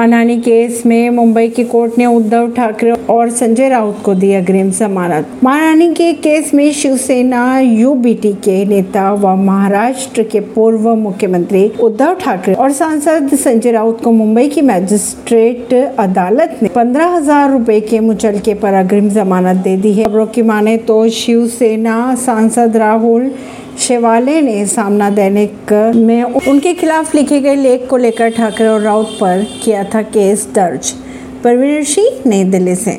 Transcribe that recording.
मानहानि केस में मुंबई की कोर्ट ने उद्धव ठाकरे और संजय राउत को दी अग्रिम जमानत। मानहानि के केस में शिवसेना यूबीटी के नेता व महाराष्ट्र के पूर्व मुख्यमंत्री उद्धव ठाकरे और सांसद संजय राउत को मुंबई की मैजिस्ट्रेट अदालत ने पंद्रह हज़ार रूपए के मुचलके पर अग्रिम जमानत दे दी है। खबरों की माने तो शिवसेना सांसद राहुल शेवाले ने सामना दैनिक में उनके खिलाफ लिखे गए लेख को लेकर ठाकरे और राउत पर किया था केस दर्ज। परवीर सिंह नई दिल्ली से।